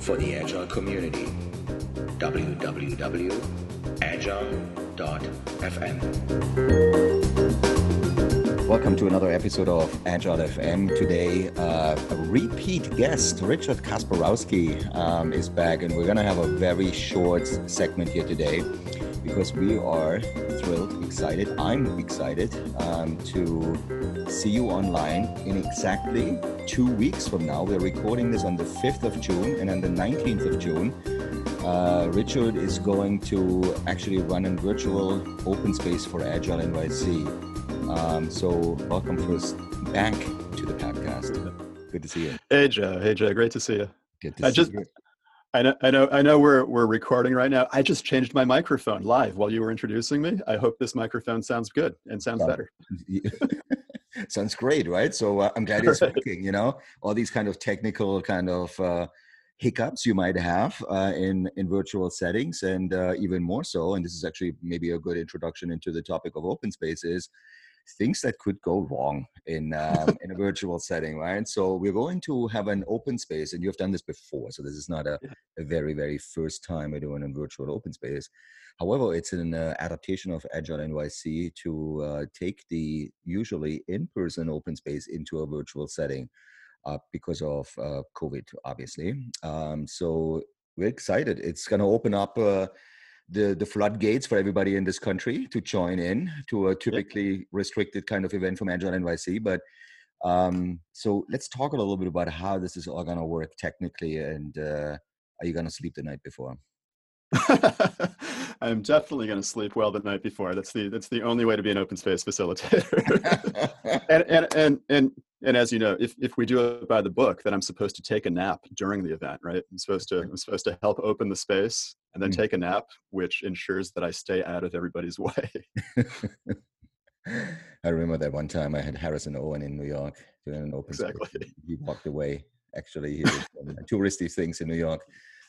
for the Agile community. www.agile.fm. Welcome to another episode of Agile FM. Today, uh, a repeat guest, Richard Kasperowski, um, is back, and we're going to have a very short segment here today because we are thrilled, excited. I'm excited um, to see you online in exactly two weeks from now. We're recording this on the 5th of June, and on the 19th of June, uh, Richard is going to actually run a virtual open space for Agile NYC. Um, so, welcome first back to the podcast. Good to see you. Hey, Joe. Hey, Joe. Great to see you. Good to I see just, you. I know, I know, I know. We're we're recording right now. I just changed my microphone live while you were introducing me. I hope this microphone sounds good and sounds better. sounds great, right? So uh, I'm glad it's working. You know, all these kind of technical kind of uh, hiccups you might have uh, in in virtual settings, and uh, even more so. And this is actually maybe a good introduction into the topic of open spaces things that could go wrong in um, in a virtual setting, right? So we're going to have an open space, and you've done this before, so this is not a, a very very first time we're doing a virtual open space. However, it's an uh, adaptation of Agile NYC to uh, take the usually in-person open space into a virtual setting uh, because of uh, COVID, obviously. Um, so we're excited. It's going to open up uh, the the floodgates for everybody in this country to join in to a typically yep. restricted kind of event from Agile NYC. But um, so let's talk a little bit about how this is all going to work technically, and uh, are you going to sleep the night before? I'm definitely going to sleep well the night before. That's the that's the only way to be an open space facilitator. and, and and and and as you know, if if we do it by the book, then I'm supposed to take a nap during the event, right? I'm supposed to I'm supposed to help open the space and then mm take a nap, which ensures that I stay out of everybody's way. I remember that one time I had Harrison Owen in New York doing an open exactly. Space. He walked away. Actually, he did touristy things in New York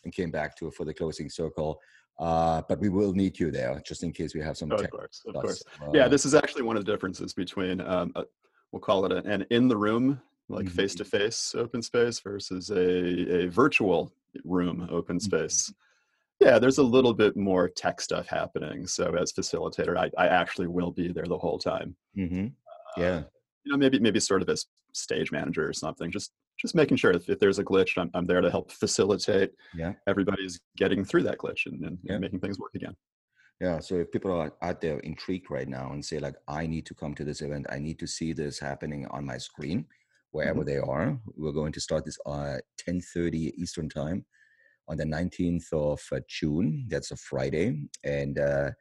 and came back to for the closing circle. Uh, but we will need you there just in case we have some. Oh, of course, of course. Uh, yeah, this is actually one of the differences between um, a, we'll call it an in the room, like face to face open space, versus a a virtual room open mm-hmm. space. Mm-hmm. Yeah, there's a little bit more tech stuff happening. So as facilitator, I, I actually will be there the whole time. Mm-hmm. Yeah. Uh, you know, maybe maybe sort of as stage manager or something, just just making sure if, if there's a glitch, I'm, I'm there to help facilitate yeah. everybody's getting through that glitch and, and, yeah. making things work again. Yeah. So if people are out there intrigued right now and say like, I need to come to this event, I need to see this happening on my screen, wherever mm-hmm. they are. We're going to start this at 10:30 Eastern time on the 19th of uh, June. That's a Friday, and uh,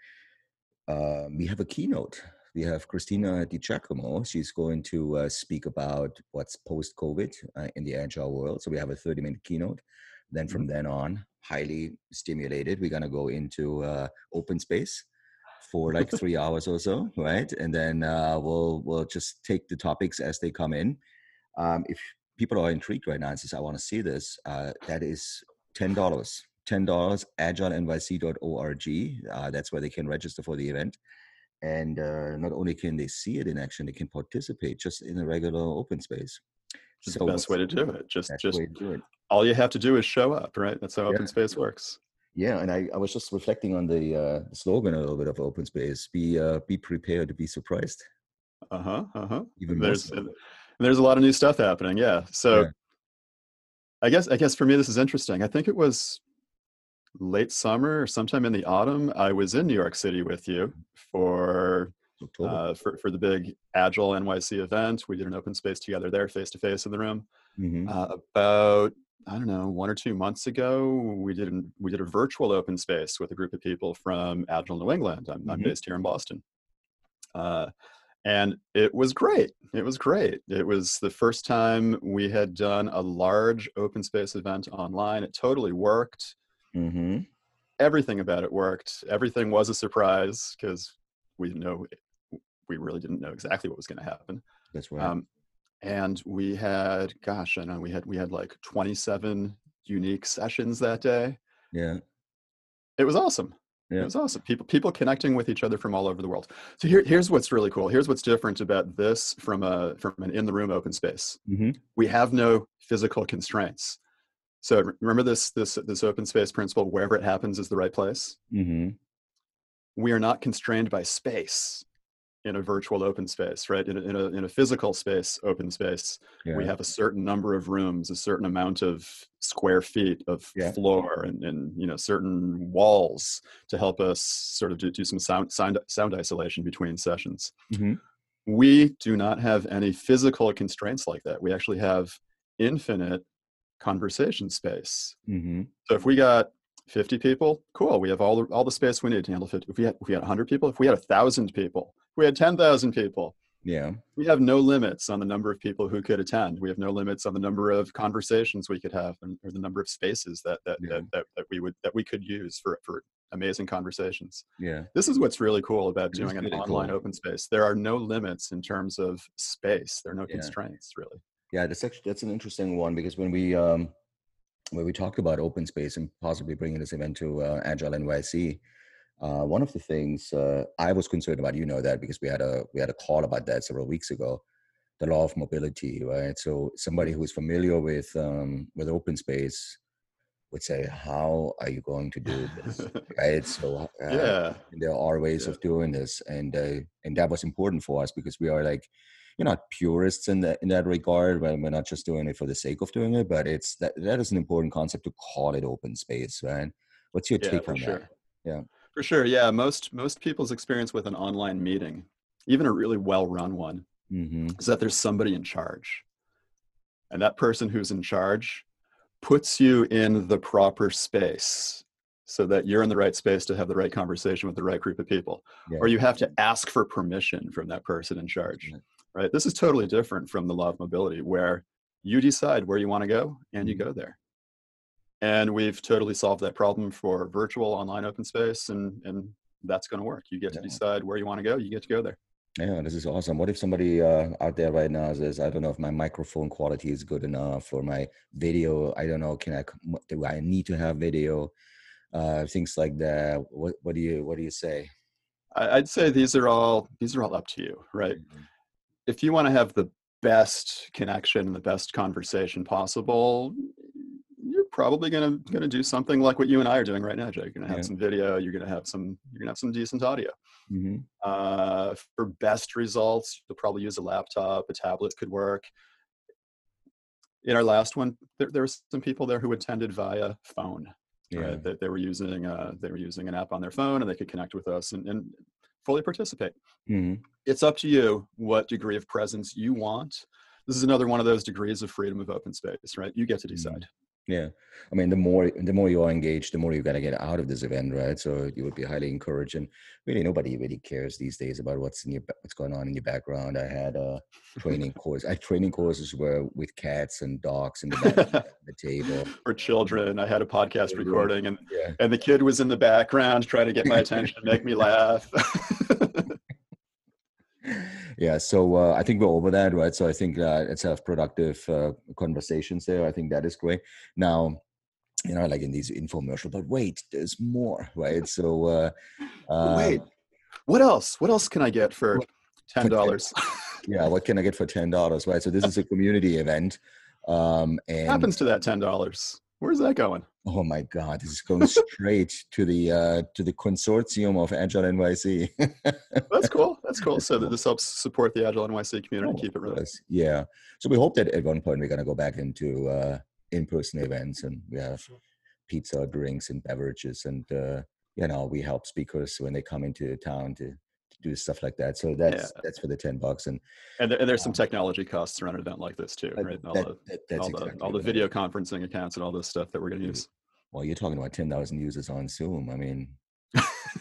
uh, we have a keynote we have Christina Di Giacomo. She's going to uh, speak about what's post COVID uh, in the agile world. So we have a 30 minute keynote. Then from mm-hmm. then on, highly stimulated, we're going to go into uh, open space for like three hours or so, right? And then uh, we'll we'll just take the topics as they come in. Um, if people are intrigued right now and says, "I want to see this," uh, that is ten dollars. Ten dollars. AgileNYC.org. Uh, that's where they can register for the event and uh, not only can they see it in action they can participate just in a regular open space so the best way to do it just just do it. all you have to do is show up right that's how yeah. open space works yeah and I, I was just reflecting on the uh, slogan a little bit of open space be uh, be prepared to be surprised uh-huh uh-huh even there's so. there's a lot of new stuff happening yeah so yeah. I guess i guess for me this is interesting i think it was late summer or sometime in the autumn, I was in New York City with you for uh, for for the big Agile NYC event. We did an open space together there, face to face in the room. Mm-hmm. Uh, about I don't know one or two months ago, we did an, we did a virtual open space with a group of people from Agile New England. I'm, mm-hmm. I'm based here in Boston. Uh, and it was great. It was great. It was the first time we had done a large open space event online. It totally worked. Mm-hmm. Everything about it worked. Everything was a surprise because we know we really didn't know exactly what was going to happen. That's right. Um, and we had, gosh, I know we had we had like 27 unique sessions that day. Yeah. It was awesome. Yeah. It was awesome. People people connecting with each other from all over the world. So here, here's what's really cool. Here's what's different about this from a from an in the room open space. Mm-hmm. We have no physical constraints So remember this this this open space principle: wherever it happens is the right place. Mm-hmm. We are not constrained by space in a virtual open space, right? In a, in a, in a physical space, open space, yeah. we have a certain number of rooms, a certain amount of square feet of yeah. floor and, and, you know, certain walls to help us sort of do, do some sound, sound, sound isolation between sessions. Mm-hmm. We do not have any physical constraints like that. We actually have infinite conversation space. Mm-hmm. So if we got 50 people, cool. We have all the, all the space we need to handle 50. If we had, if we had 100 people, if we had a thousand people, if we had 10,000 people. Yeah. We have no limits on the number of people who could attend. We have no limits on the number of conversations we could have and, or the number of spaces that that, yeah. that, that, that we would that we could use for for amazing conversations. Yeah. This is what's really cool about doing an online cool. open space. There are no limits in terms of space. There are no yeah. constraints really. Yeah, that's actually that's an interesting one because when we um when we talked about open space and possibly bringing this event to uh, Agile NYC, uh, one of the things uh, I was concerned about, you know that because we had a we had a call about that several weeks ago, the law of mobility, right? So somebody who is familiar with um, with open space would say, "How are you going to do this?" right? So uh, yeah, there are ways yeah. of doing this, and uh, and that was important for us because we are like, you're not purists in that in that regard. Right? We're not just doing it for the sake of doing it, but it's that that is an important concept to call it open space, right? What's your yeah, take on sure. that? Yeah. For sure, yeah. Most most people's experience with an online meeting, even a really well-run one, mm-hmm. is that there's somebody in charge, and that person who's in charge puts you in the proper space so that you're in the right space to have the right conversation with the right group of people yeah. or you have to ask for permission from that person in charge. Right? This is totally different from the law of mobility where you decide where you want to go and you mm-hmm. go there. And we've totally solved that problem for virtual online open space and and that's going to work. You get to decide where you want to go you get to go there. Yeah this is awesome. What if somebody uh, out there right now says i don't know if my microphone quality is good enough or my video i don't know can i do i need to have video? Uh, things like that. What, what do you what do you say? I'd say these are all these are all up to you right? Mm-hmm. If you want to have the best connection and the best conversation possible you're probably gonna gonna do something like what you and I are doing right now, Jay. You're gonna have yeah. some video. You're gonna have some. You're gonna have some decent audio. Mm-hmm. Uh, for best results, you'll probably use a laptop. A tablet could work. In our last one, there, there were some people there who attended via phone. Yeah. Right? They, they were using uh, they were using an app on their phone, and they could connect with us and, and fully participate. Mm-hmm. It's up to you what degree of presence you want. This is another one of those degrees of freedom of open space, right? You get to mm-hmm. decide. Yeah, I mean, the more the more you are engaged, the more you're gonna get out of this event, right? So you would be highly encouraged, and really nobody really cares these days about what's in your what's going on in your background. I had a training course. I training courses were with cats and dogs in the, back, the table for children. I had a podcast recording, and yeah. and the kid was in the background trying to get my attention, make me laugh. yeah so uh, i think we're over that right? So i think uh, let's have productive uh, conversations there. I think that is great. Now you know like in these infomercial but wait there's more right? So uh, wait um, what else? What else can i get for ten dollars? Yeah what can i get for ten dollars right? So this is a community event um and what happens to that ten dollars? Where's that going? Oh my God, this is going straight to the uh, to the consortium of Agile NYC. That's cool. That's cool. So that this helps support the Agile NYC community, oh, keep it real. Yeah. So we hope that at one point we're going to go back into uh, in-person events and we have pizza, drinks, and beverages, and uh, you know we help speakers when they come into town to do stuff like that. So that's yeah. that's for the ten bucks, and and, there, and there's um, some technology costs around an event like this too, right? All, that, the, that, all, exactly the, all the video conferencing accounts and all this stuff that we're going to use. Well, you're talking about ten thousand users on Zoom. I mean,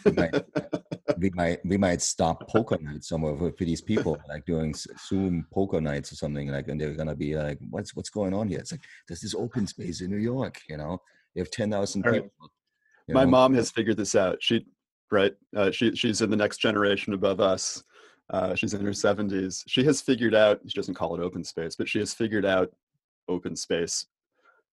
we, might, we might we might stop poker nights somewhere for, for these people, like doing Zoom poker nights or something like, and they're gonna be like, "What's what's going on here?" It's like there's this open space in New York, you know. You have ten thousand people. Right. My know? mom has figured this out. She right? Uh, she she's in the next generation above us. Uh, she's in her 70s. She has figured out. She doesn't call it open space, but she has figured out open space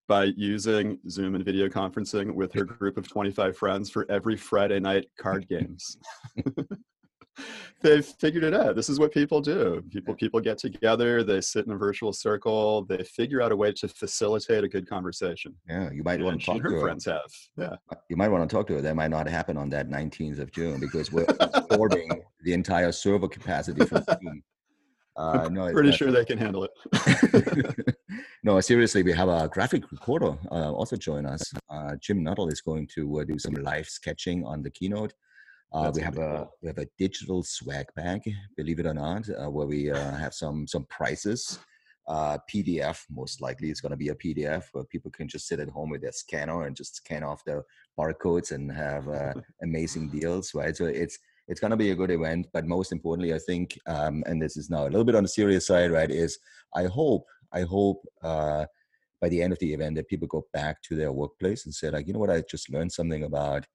by using Zoom and video conferencing with her group of 25 friends for every Friday night card games. they've figured it out. This is what people do. People people get together, they sit in a virtual circle, they figure out a way to facilitate a good conversation. Yeah, you might and want to talk to her. friends have. Yeah. Uh, you might want to talk to her. That might not happen on that 19th of June because we're absorbing the entire server capacity for Zoom. Uh, no, pretty sure they can handle it. no, seriously, we have a graphic recorder uh, also join us. Uh, Jim Nuttall is going to uh, do some live sketching on the keynote. Uh, we have a we have a digital swag bag, believe it or not, uh, where we uh, have some some prices. Uh, PDF most likely it's going to be a PDF where people can just sit at home with their scanner and just scan off the barcodes and have uh, amazing deals, right? So it's it's going to be a good event. But most importantly, I think, um, and this is now a little bit on the serious side, right? Is I hope I hope uh, by the end of the event that people go back to their workplace and say like, you know what, I just learned something about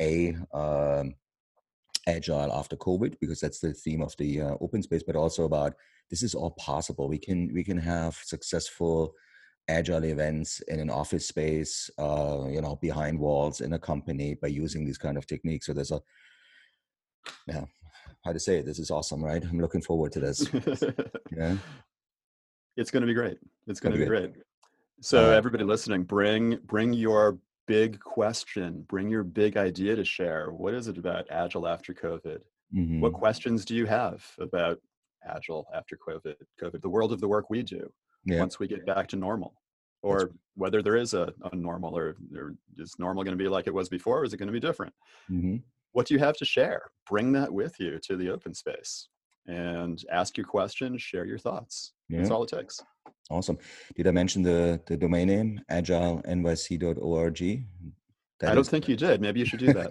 a um, agile after covid because that's the theme of the uh, open space but also about this is all possible we can we can have successful agile events in an office space uh, you know behind walls in a company by using these kind of techniques so there's a yeah how to say it this is awesome right i'm looking forward to this yeah it's going to be great it's going to be great so uh, everybody listening bring bring your big question, bring your big idea to share. What is it about Agile after COVID? Mm-hmm. What questions do you have about Agile after COVID? COVID, the world of the work we do yeah. once we get back to normal, or That's... whether there is a, a normal, or, or, is normal going to be like it was before, or is it going to be different? Mm-hmm. What do you have to share? Bring that with you to the open space and ask your questions, share your thoughts. Yeah. That's all it takes. Awesome. Did I mention the, the domain name, agilenyc.org? That I don't think you did. Maybe you should do that.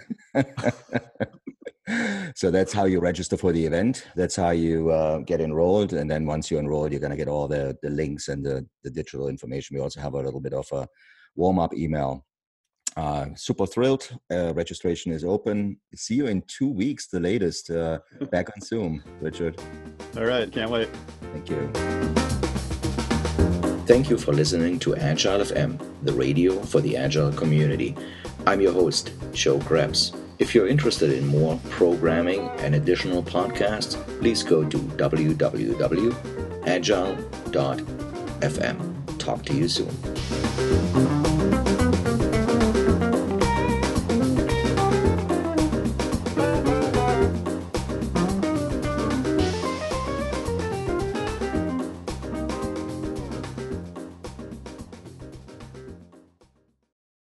so that's how you register for the event. That's how you uh, get enrolled. And then once you're enrolled, you're going to get all the, the links and the, the digital information. We also have a little bit of a warm up email. Uh, super thrilled. Uh, registration is open. See you in two weeks, the latest, uh, back on Zoom, Richard. All right. Can't wait. Thank you. Thank you for listening to Agile FM, the radio for the Agile community. I'm your host, Joe Krebs. If you're interested in more programming and additional podcasts, please go to www.agile.fm. Talk to you soon.